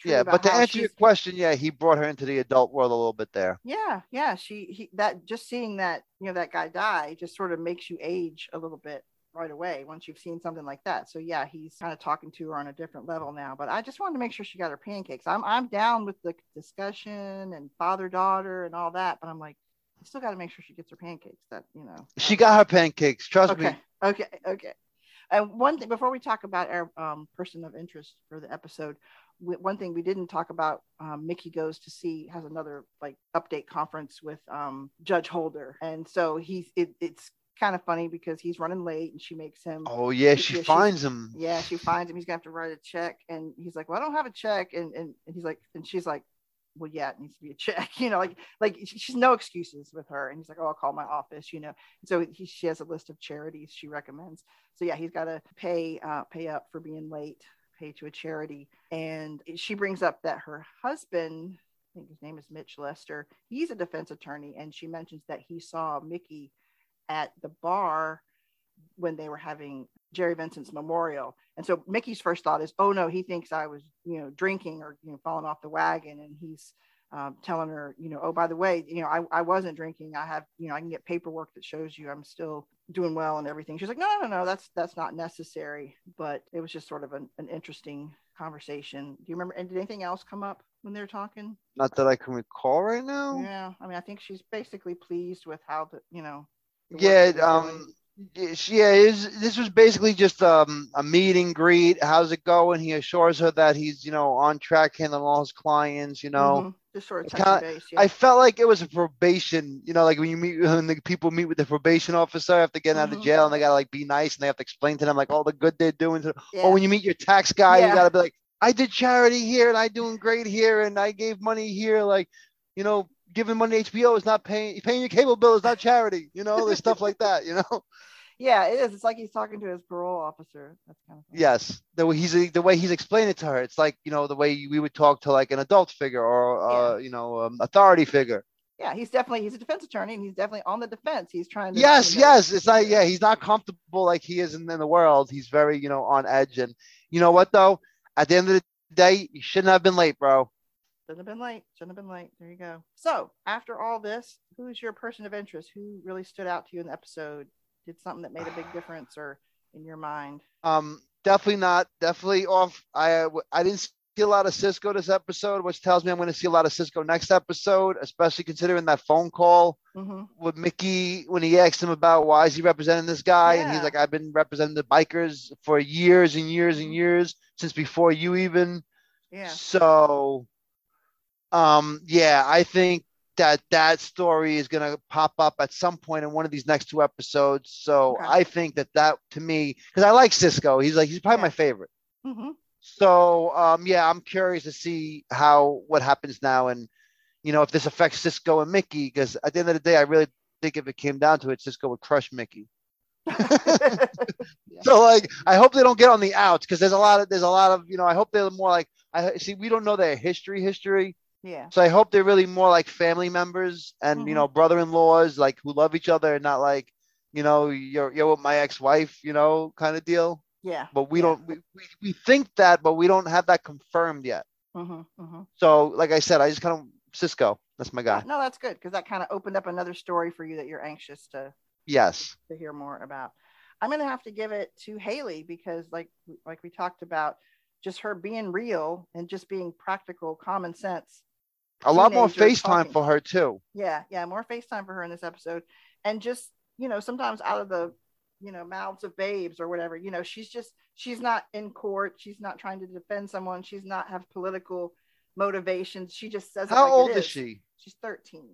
yeah but to answer your question yeah he brought her into the adult world a little bit there yeah yeah she he, that just seeing that you know that guy die just sort of makes you age a little bit right away once you've seen something like that. So yeah, he's kind of talking to her on a different level now. But I just wanted to make sure she got her pancakes. I'm I'm down with the discussion and father daughter and all that, but I'm like, I still got to make sure she gets her pancakes. That you know, she got her pancakes. Trust okay. me. Okay, okay. And one thing before we talk about our um, person of interest for the episode, one thing we didn't talk about um, mickey goes to see has another like update conference with um, judge holder and so he's it, it's kind of funny because he's running late and she makes him. Oh yeah, she finds him. Yeah, she finds him. He's gonna have to write a check, and he's like, "Well, I don't have a check," and and, and he's like, and she's like, "Well, yeah, it needs to be a [laughs] check." You know, like like she's no excuses with her, and he's like, "Oh, I'll call my office," you know. And so he, she has a list of charities she recommends. So yeah, he's got to pay uh, pay up for being late, pay to a charity, and she brings up that her husband. I think his name is Mitch Lester. He's a defense attorney, and she mentions that he saw Mickey at the bar when they were having Jerry Vincent's memorial. And so Mickey's first thought is, oh no, he thinks I was, you know, drinking or, you know, falling off the wagon. And he's um, telling her, you know, oh, by the way, you know, I, I wasn't drinking. I have, you know, I can get paperwork that shows you I'm still doing well and everything. She's like, no, no, no, that's, that's not necessary. But it was just sort of an, an interesting conversation. Do you remember? And did anything else come up when they were talking? Not that I can recall right now. Yeah. I mean, I think she's basically pleased with how the, you know, yeah, um, yeah, is this was basically just um, a meet and greet. How's it going? He assures her that he's, you know, on track handling all his clients. You know, mm-hmm. just sort of base, yeah. I felt like it was a probation. You know, like when you meet [laughs] when the people meet with the probation officer after getting mm-hmm. out of mm-hmm. jail, and they gotta like be nice, and they have to explain to them like all the good they're doing. To, yeah. Or when you meet your tax guy, yeah. you gotta be like, I did charity here, and I doing great here, and I gave money here. Like, you know, giving money to HBO is not paying paying your cable bill is not charity. You know, there's stuff like that. You know. [laughs] Yeah, it is. It's like he's talking to his parole officer. That's kind of funny. yes. The way he's the way he's explaining it to her, it's like you know the way we would talk to like an adult figure or uh, yeah. you know um, authority figure. Yeah, he's definitely he's a defense attorney and he's definitely on the defense. He's trying to. Yes, you know, yes. It's like yeah, he's not comfortable like he is in, in the world. He's very you know on edge and you know what though. At the end of the day, you shouldn't have been late, bro. Shouldn't have been late. Shouldn't have been late. There you go. So, after all this, who's your person of interest? Who really stood out to you in the episode? Did something that made a big [sighs] difference, or in your mind? Um, definitely not. Definitely off. I I didn't see a lot of Cisco this episode, which tells me I'm going to see a lot of Cisco next episode, especially considering that phone call mm-hmm. with Mickey when he asked him about why is he representing this guy, yeah. and he's like, I've been representing the bikers for years and years and years since before you even. Yeah. So um, yeah, I think that that story is going to pop up at some point in one of these next two episodes. So okay. I think that that to me, because I like Cisco, he's like he's probably yeah. my favorite. Mm-hmm. So um, yeah, I'm curious to see how what happens now, and you know if this affects Cisco and Mickey, because at the end of the day, I really think if it came down to it, Cisco would crush Mickey. yeah. [laughs] so like, I hope they don't get on the outs because there's a lot of there's a lot of you know. I hope they're more like I see. We don't know their history, history. Yeah. So I hope they're really more like family members and mm-hmm. you know brother-in-laws like who love each other and not like you know you're you're with my ex-wife you know kind of deal. Yeah. But we yeah. don't we, we, we think that but we don't have that confirmed yet. Mm-hmm, mm-hmm. So like I said, I just kind of Cisco. That's my guy. No, that's good because that kind of opened up another story for you that you're anxious to yes to hear more about. I'm gonna have to give it to Haley because like like we talked about, just her being real and just being practical, common sense. A lot more FaceTime talking. for her too. Yeah, yeah, more FaceTime for her in this episode, and just you know sometimes out of the you know mouths of babes or whatever you know she's just she's not in court. She's not trying to defend someone. She's not have political motivations. She just says how like old is. is. she? She's 13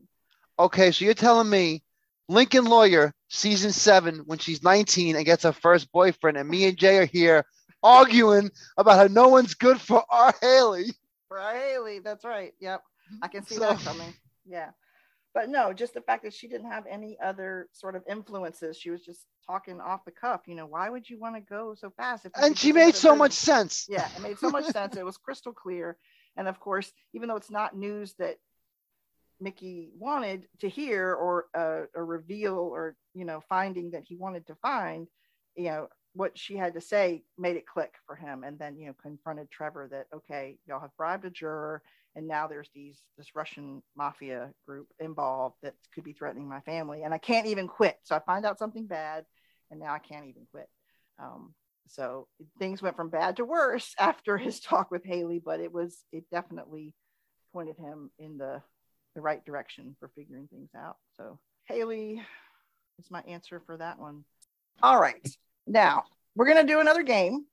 okay so you're telling me lincoln lawyer season seven when she's 19 and gets her first boyfriend and me and jay are here arguing about how no one's good for our haley. For our haley that's right. Yep i can see so, that coming yeah but no, just the fact that she didn't have any other sort of influences. She was just talking off the cuff. You know, why would you want to go so fast? and she made so person? much sense. Yeah, it made so much [laughs] sense. It was crystal clear. And of course, even though it's not news that Mickey wanted to hear or uh, a reveal or you know finding that he wanted to find, you know what she had to say made it click for him. And then you know confronted Trevor that okay, y'all have bribed a juror and now there's these this Russian mafia group involved that could be threatening my family, and I can't even quit. So I find out something bad, and now I can't even quit. Um, so things went from bad to worse [laughs] after his talk with Haley, but it was it definitely pointed him in the the right direction for figuring things out. So Haley is my answer for that one. All right, now we're gonna do another game,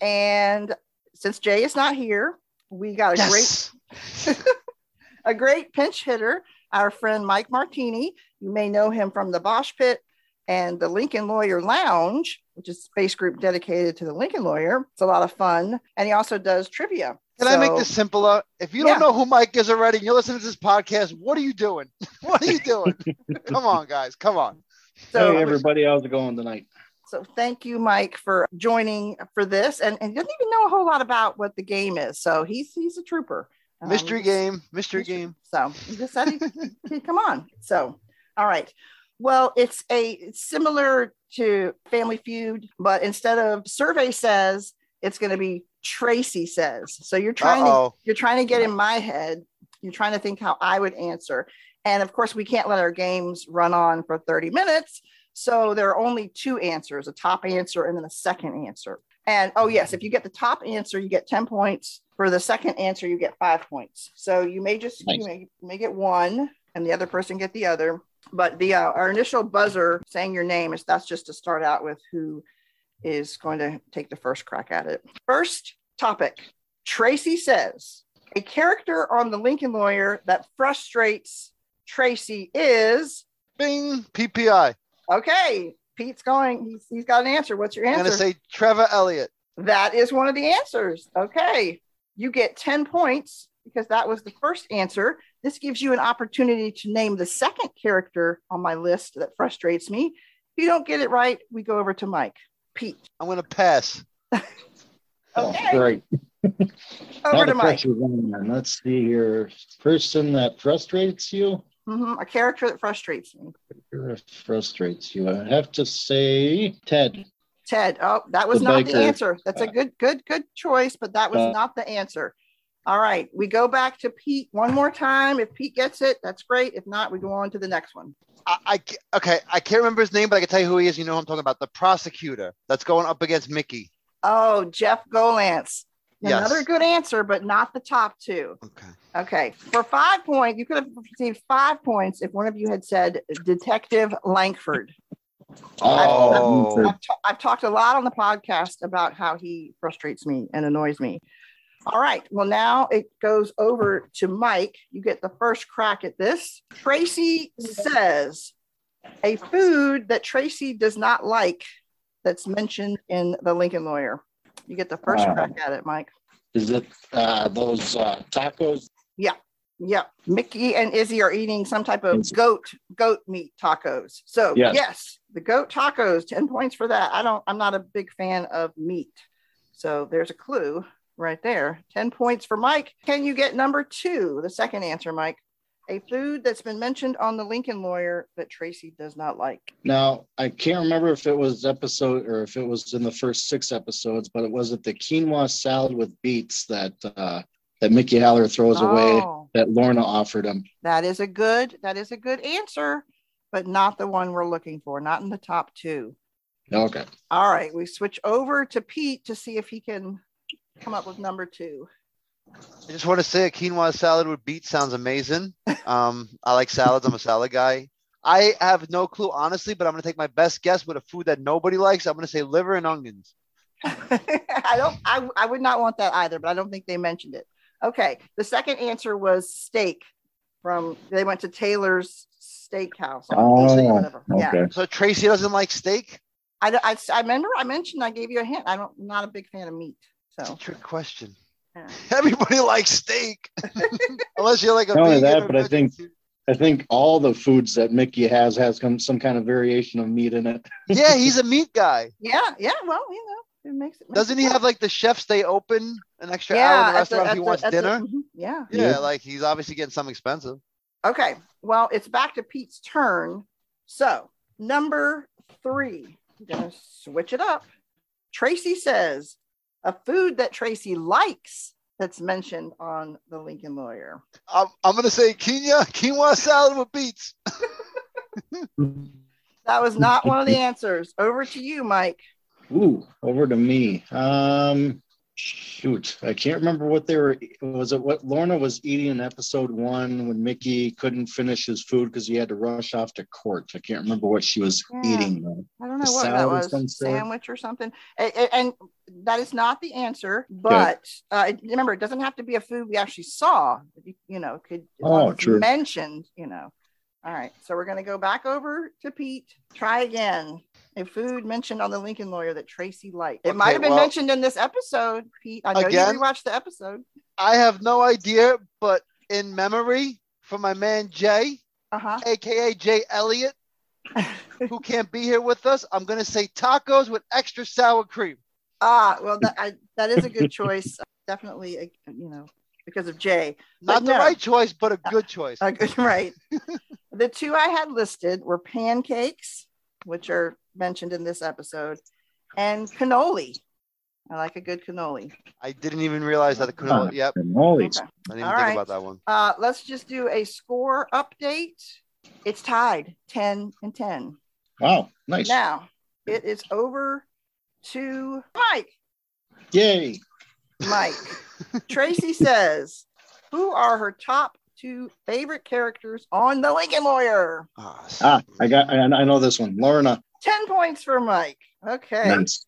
and since Jay is not here, we got a yes. great [laughs] a great pinch hitter, our friend Mike Martini. You may know him from the Bosch Pit and the Lincoln Lawyer Lounge, which is a space group dedicated to the Lincoln Lawyer. It's a lot of fun. And he also does trivia. Can so, I make this simpler? Uh, if you don't yeah. know who Mike is already and you're listening to this podcast, what are you doing? [laughs] what are you doing? [laughs] come on, guys. Come on. So, hey, everybody. How's it going tonight? So thank you, Mike, for joining for this. And, and he doesn't even know a whole lot about what the game is. So he's he's a trooper. Um, mystery game, mystery, mystery, game. So just said [laughs] he, come on. So all right. Well, it's a it's similar to Family Feud, but instead of survey says, it's going to be Tracy says. So you're trying Uh-oh. to you're trying to get in my head. You're trying to think how I would answer. And of course, we can't let our games run on for 30 minutes. So there are only two answers a top answer and then a second answer. And oh, yes, if you get the top answer, you get 10 points. For the second answer, you get five points. So you may just nice. you may, may get one and the other person get the other. But the uh, our initial buzzer saying your name is that's just to start out with who is going to take the first crack at it. First topic Tracy says, a character on the Lincoln Lawyer that frustrates Tracy is Bing PPI. Okay, Pete's going. He's, he's got an answer. What's your answer? I'm going to say Trevor Elliott. That is one of the answers. Okay, you get 10 points because that was the first answer. This gives you an opportunity to name the second character on my list that frustrates me. If you don't get it right, we go over to Mike. Pete. I'm going to pass. [laughs] okay. Oh, great. over to Mike. Let's see here. Person that frustrates you. Mm-hmm. A character that frustrates me. Frustrates you. I have to say Ted. Ted. Oh, that was the not the answer. That's a good, good, good choice, but that was uh, not the answer. All right, we go back to Pete one more time. If Pete gets it, that's great. If not, we go on to the next one. I, I okay. I can't remember his name, but I can tell you who he is. You know who I'm talking about. The prosecutor that's going up against Mickey. Oh, Jeff Golantz. Another good answer, but not the top two. Okay. Okay. For five points, you could have received five points if one of you had said Detective Lankford. Oh. I've, I've, t- I've talked a lot on the podcast about how he frustrates me and annoys me. All right. Well, now it goes over to Mike. You get the first crack at this. Tracy says a food that Tracy does not like that's mentioned in the Lincoln Lawyer. You get the first crack at it, Mike. Is it uh, those uh, tacos? Yeah. yeah. Mickey and Izzy are eating some type of goat goat meat tacos. So yes. yes, the goat tacos, 10 points for that. I don't I'm not a big fan of meat. So there's a clue right there. 10 points for Mike. Can you get number two? The second answer, Mike. A food that's been mentioned on the Lincoln lawyer that Tracy does not like. Now, I can't remember if it was episode or if it was in the first six episodes, but it was it the quinoa salad with beets that uh, that Mickey Haller throws oh, away that Lorna offered him. That is a good that is a good answer, but not the one we're looking for, not in the top two. Okay. All right, we switch over to Pete to see if he can come up with number two. I just want to say a quinoa salad with beets sounds amazing. Um, I like salads. I'm a salad guy. I have no clue, honestly, but I'm going to take my best guess with a food that nobody likes. I'm going to say liver and onions. [laughs] I don't. I, I would not want that either, but I don't think they mentioned it. Okay. The second answer was steak. From they went to Taylor's Steakhouse. Oh, okay. Yeah. So Tracy doesn't like steak. I, I, I remember I mentioned I gave you a hint. I don't. I'm not a big fan of meat. So trick question. Yeah. [laughs] [laughs] Everybody likes steak, [laughs] unless you're like a. Not only that, but I think I think all the foods that Mickey has has some, some kind of variation of meat in it. yeah, he's a meat guy. Yeah, yeah. Well, you know, it makes it. Makes Doesn't it he have like the chef stay open an extra yeah, hour in the restaurant the, if he the, wants dinner? The, mm-hmm, yeah. yeah. Yeah, like he's obviously getting some expensive. Okay, well, it's back to Pete's turn. So number three, I'm gonna switch it up. Tracy says a food that Tracy likes that's mentioned on the Lincoln Lawyer. I'm, I'm going to say quinoa, quinoa salad with beets. [laughs] that was not one of the answers. Over to you, Mike. Ooh, over to me. Um, shoot, I can't remember what they were. Was it what Lorna was eating in episode one when Mickey couldn't finish his food because he had to rush off to court? I can't remember what she was yeah. eating. Though. I don't know A what that was. Sandwich or something. And, and, that is not the answer. But okay. uh, remember, it doesn't have to be a food we actually saw. You know, could oh, true. mentioned. You know. All right, so we're going to go back over to Pete. Try again a food mentioned on the Lincoln Lawyer that Tracy liked. It okay, might have been well, mentioned in this episode, Pete. I know again, you rewatched the episode. I have no idea, but in memory for my man Jay, uh-huh. aka Jay Elliott, [laughs] who can't be here with us, I'm gonna say tacos with extra sour cream. Ah, well, that I, that is a good choice. [laughs] Definitely, a, you know, because of Jay. Not the no. right choice, but a good choice. [laughs] A good, right. the two I had listed were pancakes, which are mentioned in this episode, and cannoli. I like a good cannoli. I didn't even realize that the cannoli. Oh, yep. Cannoli. Okay. I didn't All think right. about that one. Uh, let's just do a score update. It's tied 10 and 10. Wow. Nice. Now it is over to Mike. Yay. Mike. [laughs] Tracy says, Who are her top two favorite characters on The Lincoln Lawyer? Oh, ah, I got, I, I know this one. Lorna. 10 points for Mike. Okay. Nice.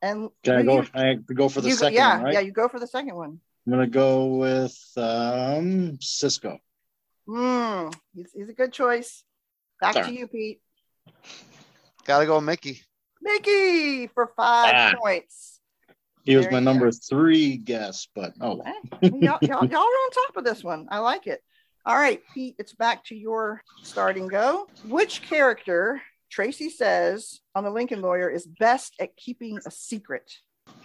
And can I go? I go for the second yeah, one, right? Yeah, you go for the second one. I'm gonna go with um Cisco. Hmm, he's, he's a good choice. Back Sorry. to you, Pete. Gotta go, Mickey. Mickey for five ah. points. He was my number go. three guess, but oh, y'all, y'all, y'all are on top of this one. I like it. All right, Pete, it's back to your starting go. Which character Tracy says on the Lincoln Lawyer is best at keeping a secret.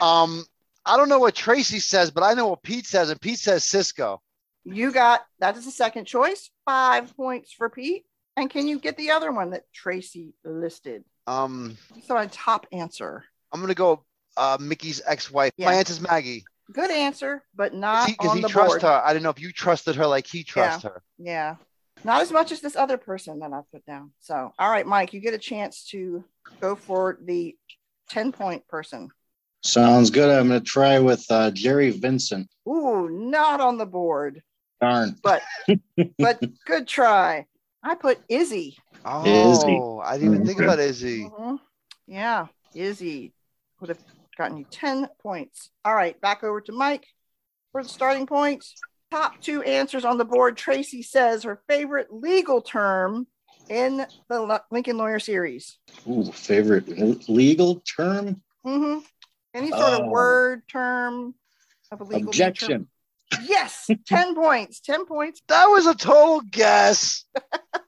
Um, I don't know what Tracy says, but I know what Pete says, and Pete says Cisco. You got that is the second choice. Five points for Pete. And can you get the other one that Tracy listed? Um, so a top answer. I'm gonna go uh, Mickey's ex-wife. Yeah. My is Maggie. Good answer, but not because he, he trusts board. her. I don't know if you trusted her like he trusts yeah. her. Yeah. Not as much as this other person that I put down. So, all right, Mike, you get a chance to go for the 10 point person. Sounds good. I'm going to try with uh, Jerry Vincent. Ooh, not on the board. Darn. But [laughs] but good try. I put Izzy. Oh, Izzy. I didn't even think about Izzy. Mm-hmm. Yeah, Izzy would have gotten you 10 points. All right, back over to Mike for the starting points top two answers on the board. Tracy says her favorite legal term in the Lincoln Lawyer series. Ooh, favorite legal term? Mm-hmm. Any sort of oh. word term of a legal objection. Yes, [laughs] 10 points. 10 points. That was a total guess.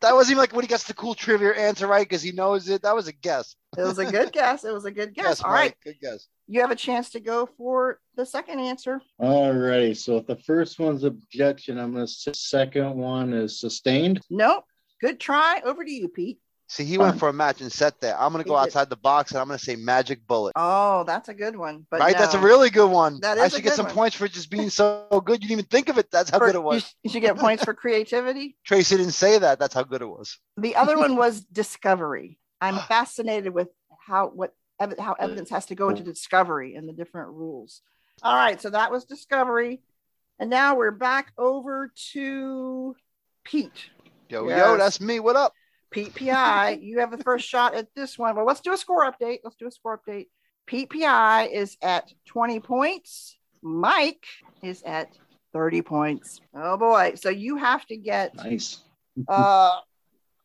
that wasn't even like when he gets the cool trivia answer right because he knows it. That was a guess. It was a good guess. It was a good guess. All Mike. right. Good guess. You have a chance to go for the second answer. All righty. So if the first one's objection, I'm going to say second one is sustained. Nope. Good try. Over to you, Pete. See, he went for a match and set there. I'm gonna He go did. outside the box and I'm gonna say magic bullet. Oh, that's a good one. But right? That's a really good one. That I is a should get some one. points for just being so good. You didn't even think of it. That's how For- good it you, was. sh- you should get points for creativity. [laughs] Tracy didn't say that. That's how good it was. The other one [laughs] was discovery. I'm [gasps] fascinated with how what ev- how evidence has to go into discovery and the different rules. All right, so that was discovery, and now we're back over to Pete. Yo, Yes. yo, that's me. What up? Pete PI, [laughs] you have the first shot at this one. Well, let's do a score update. Let's do a score update. Pete PI is at 20 points. Mike is at 30 points. Oh boy. So you have to get Nice. uh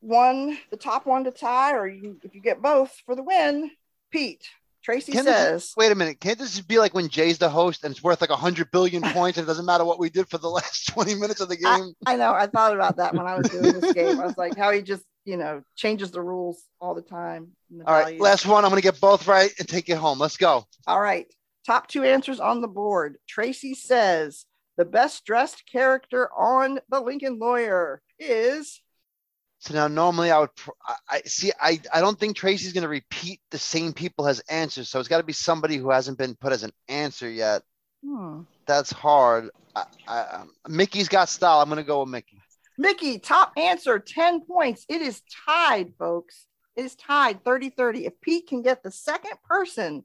one, the top one to tie, or you if you get both for the win. Pete, Tracy Can this- says, Wait a minute. Can't this be like when Jay's the host and it's worth like a hundred billion [laughs] points and it doesn't matter what we did for the last [laughs] 20 minutes of the game? I know, I thought about that when I was doing this game. I was like, how he just, you know, changes the rules all the time. the All right, last one. I'm gonna get both right and take it home. Let's go. All right. Top two answers on the board. Tracy says the best dressed character on the Lincoln Lawyer is So now normally I would I, see I, I don't think Tracy's gonna repeat the same people as answers. So it's gotta be somebody who hasn't been put as an answer yet. hmm, That's hard. I, I, um, Mickey's got style. I'm gonna go with Mickey. Mickey. Top answer 10 points. It is tied, folks. It is tied 30 30. If Pete can get the second person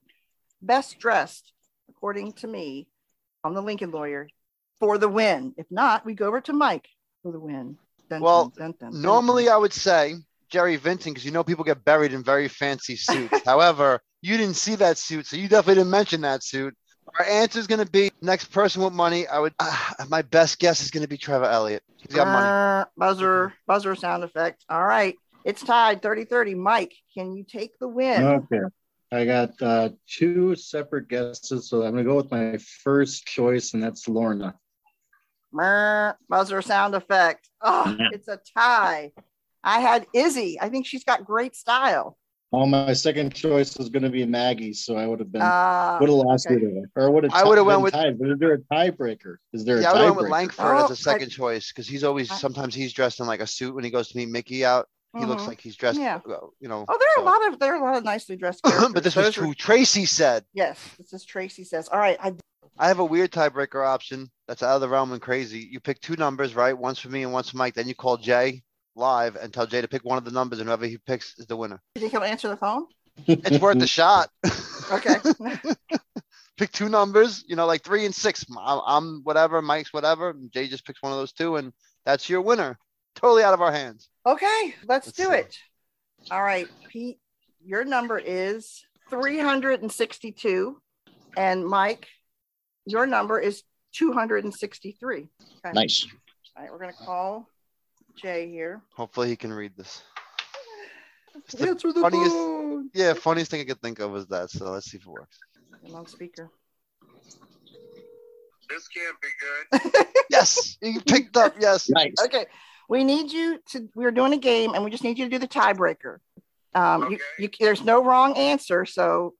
best dressed, according to me, on the Lincoln Lawyer for the win. If not, we go over to Mike for the win. Dun, Well, dun, dun, dun, Normally dun. I would say Jerry Vincent because you know people get buried in very fancy suits. [laughs] However, you didn't see that suit, so you definitely didn't mention that suit. Our answer is going to be next person with money. I would. Uh, my best guess is going to be Trevor Elliott. He's got money. Uh, buzzer, buzzer sound effect. All right. It's tied 30 30. Mike, can you take the win? Okay. I got uh, two separate guesses, so I'm going to go with my first choice, and that's Lorna. Mer, buzzer sound effect. Oh, Yeah. it's a tie. I had Izzy. I think she's got great style. Well, my second choice was going to be Maggie, so I would have been Uh, would have lost okay. either or would have I would've went with- tied. But is there a tiebreaker? Is there Yeah, I a would went with tiebreaker? Lankford Oh, as a second choice because he's always I- sometimes he's dressed in like a suit when he goes to meet Mickey out. He looks Mhm. like he's dressed. Yeah. uh, You know. Oh, there are so- a lot of there are a lot of nicely dressed [clears throat] but this was who Tracy said. Yes, this is Tracy says. All right, I I have a weird tiebreaker option that's out of the realm and crazy. You pick two numbers, right? One's for me and one's for Mike. Then you call Jay live and tell Jay to pick one of the numbers, and whoever he picks is the winner. you think he'll answer the phone? It's worth a [laughs] shot. Okay. [laughs] pick two numbers, you know, like three and six. I'm, I'm whatever, Mike's whatever. Jay just picks one of those two, and that's your winner. Totally out of our hands. Okay, let's, Let's do see. it. All right, Pete, your number is 362. And Mike, your number is 263. Okay. Nice. All right, we're going to call Jay here. Hopefully, he can read this. It's the Answer the funniest- phone. Yeah, funniest thing I could think of was that. So let's see if it works. I'm on speaker. This can't be good. [laughs] Yes, you picked up. Yes. Nice. Okay, we need you to. We're doing a game, and we just need you to do the tiebreaker. Um, you, you, there's no wrong answer, so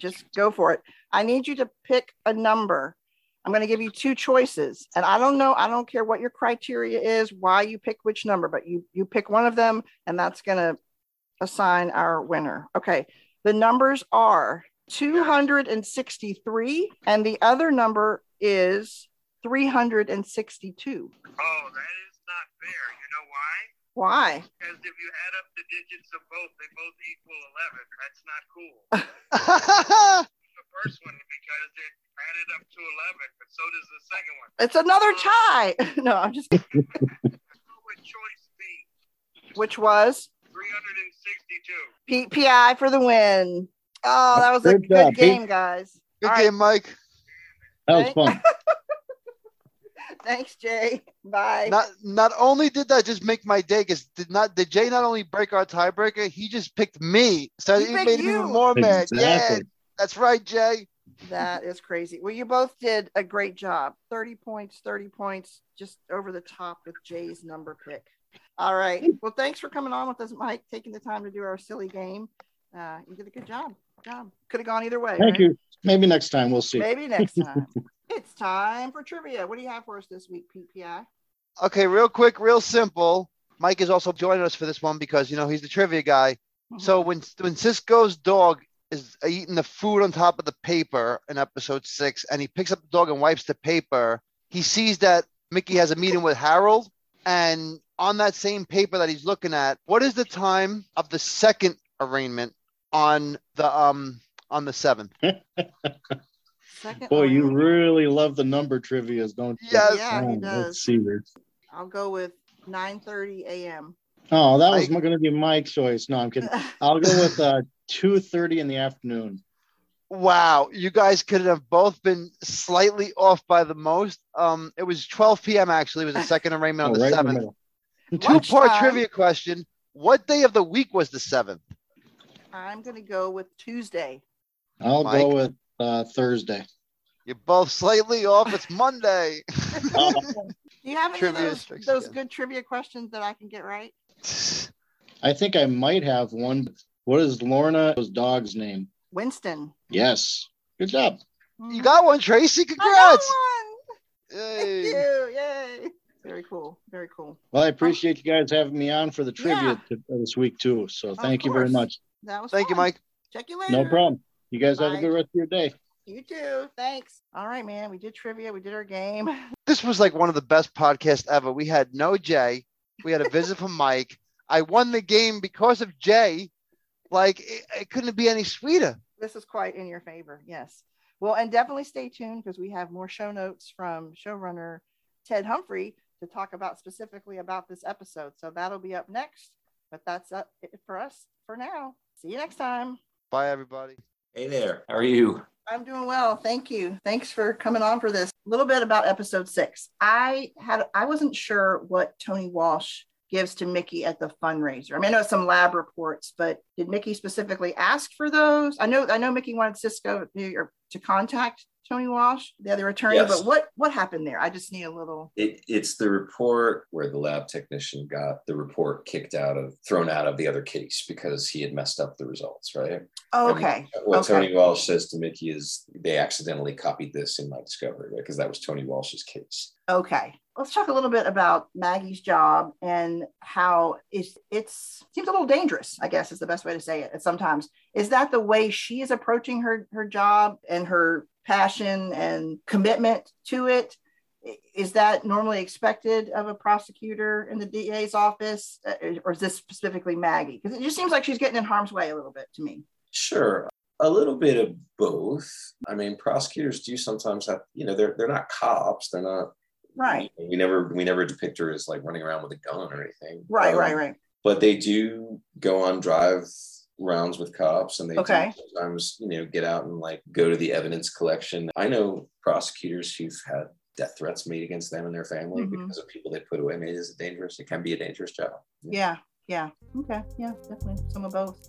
just go for it. I need you to pick a number. I'm going to give you two choices, and I don't know. I don't care what your criteria is, why you pick which number, but you you pick one of them, and that's going to assign our winner. Okay, the numbers are 263, and the other number is 362. Oh, that is not fair. You know why? Why? Because if you add up the digits of both, they both equal 11. That's not cool. [laughs] the first one because it added up to 11, but so does the second one. It's another tie. [laughs] no, I'm just Go [laughs] with choice B, which was 362. P- PI for the win. Oh, that was a Good good job, Pete. game, guys. Good All right. game, Mike. That was fun. [laughs] Thanks, Jay. Bye. Not not only did that just make my day, because did not did Jay not only break our tiebreaker, he just picked me. So He he, picked made me you. even more mad. Yeah, Exactly. That's right, Jay. that is crazy. Well, you both did a great job. 30 points, 30 points, just over the top with Jay's number pick. All right. Well, thanks for coming on with us, Mike, taking the time to do our silly game. Uh, you did a good job. Good job. Could have gone either way. Thank right? you. Maybe next time. We'll see. Maybe next [laughs] time. it's time for trivia. What do you have for us this week, PPI? Okay, real quick, real simple. Mike is also joining us for this one because you know he's the trivia guy. Mm-hmm. So when when Cisco's dog is eating the food on top of the paper in episode six, and he picks up the dog and wipes the paper, he sees that Mickey has a meeting with Harold, and on that same paper that he's looking at, what is the time of the second arraignment on the um on the seventh? [laughs] Second Boy, you really love the number trivia's, don't you? Yes. Yeah, he Oh, does. Let's see here. I'll go with 9:30 a.m. Oh, that was going to be my choice. No, I'm kidding. [laughs] I'll go with uh, 2.30 in the afternoon. Wow, you guys could have both been slightly off by the most. Um, it was 12 p.m. actually. It was the second arraignment Oh, on the [laughs] right seventh. middle. [laughs] Two-part trivia question: What day of the week was the seventh? I'm going to go with Tuesday. I'll Mike. go with uh, Thursday. You're both slightly off. It's Monday. Oh, [laughs] Do you have any Trivia of those, those good trivia questions that I can get right? I think I might have one. What is Lorna's dog's name? Winston. Yes. Good job. Mm. you got one, Tracy. I got Congrats! one. Thank Yay. you. Yay. Very cool. Very cool. Well, I appreciate you guys having me on for the trivia t- uh, this week too. So thank you very much. That was Thank you. Mike. Check you later. No problem. You guys have a good rest of your day. You too. Thanks. All right, man. We did trivia. We did our game. [laughs] This was like one of the best podcasts ever. We had no Jay. We had a visit from Mike. I won the game because of Jay. Like it, it couldn't be any sweeter. This is quite in your favor. Yes. Well, and definitely stay tuned because we have more show notes from showrunner Ted Humphrey to talk about specifically about this episode. So that'll be up next. But that's up it for us for now. See you next time. Bye, everybody. Hey there. How are you? I'm doing well. Thank you. Thanks for coming on for this. A little bit about episode six. I had I wasn't sure what Tony Walsh gives to Mickey at the fundraiser. I mean, I know some lab reports, but did Mickey specifically ask for those? I know I know Mickey wanted Cisco to, to contact Tony Walsh, the other attorney, Yes. but what what happened there? I just need a little It, it's the report where the lab technician got the report kicked out of, thrown out of the other case because he had messed up the results, right? oh, And okay. What Okay. Tony Walsh says to Mickey is they accidentally copied this in my discovery, right? Because that was Tony Walsh's case. Okay. Let's talk a little bit about Maggie's job and how it's it's seems a little dangerous, I guess is the best way to say it. Sometimes is that the way she is approaching her her job and her passion and commitment to it. Is that normally expected of a prosecutor in the DA's office, Uh, or is this specifically Maggie? Because it just seems like she's getting in harm's way a little bit to me. Sure. A little bit of both. I mean, prosecutors do sometimes have, you know, they're they're not cops. They're not Right. we never we never depict her as like running around with a gun or anything. Right. Um, right. Right. but they do go on drive rounds with cops and they Okay. sometimes you know get out and like go to the evidence collection i know prosecutors who've had death threats made against them and their family Mhm. because of people they put away I mean, it is dangerous it can be a dangerous job Yeah. Yeah. Okay. Yeah. Definitely some of both.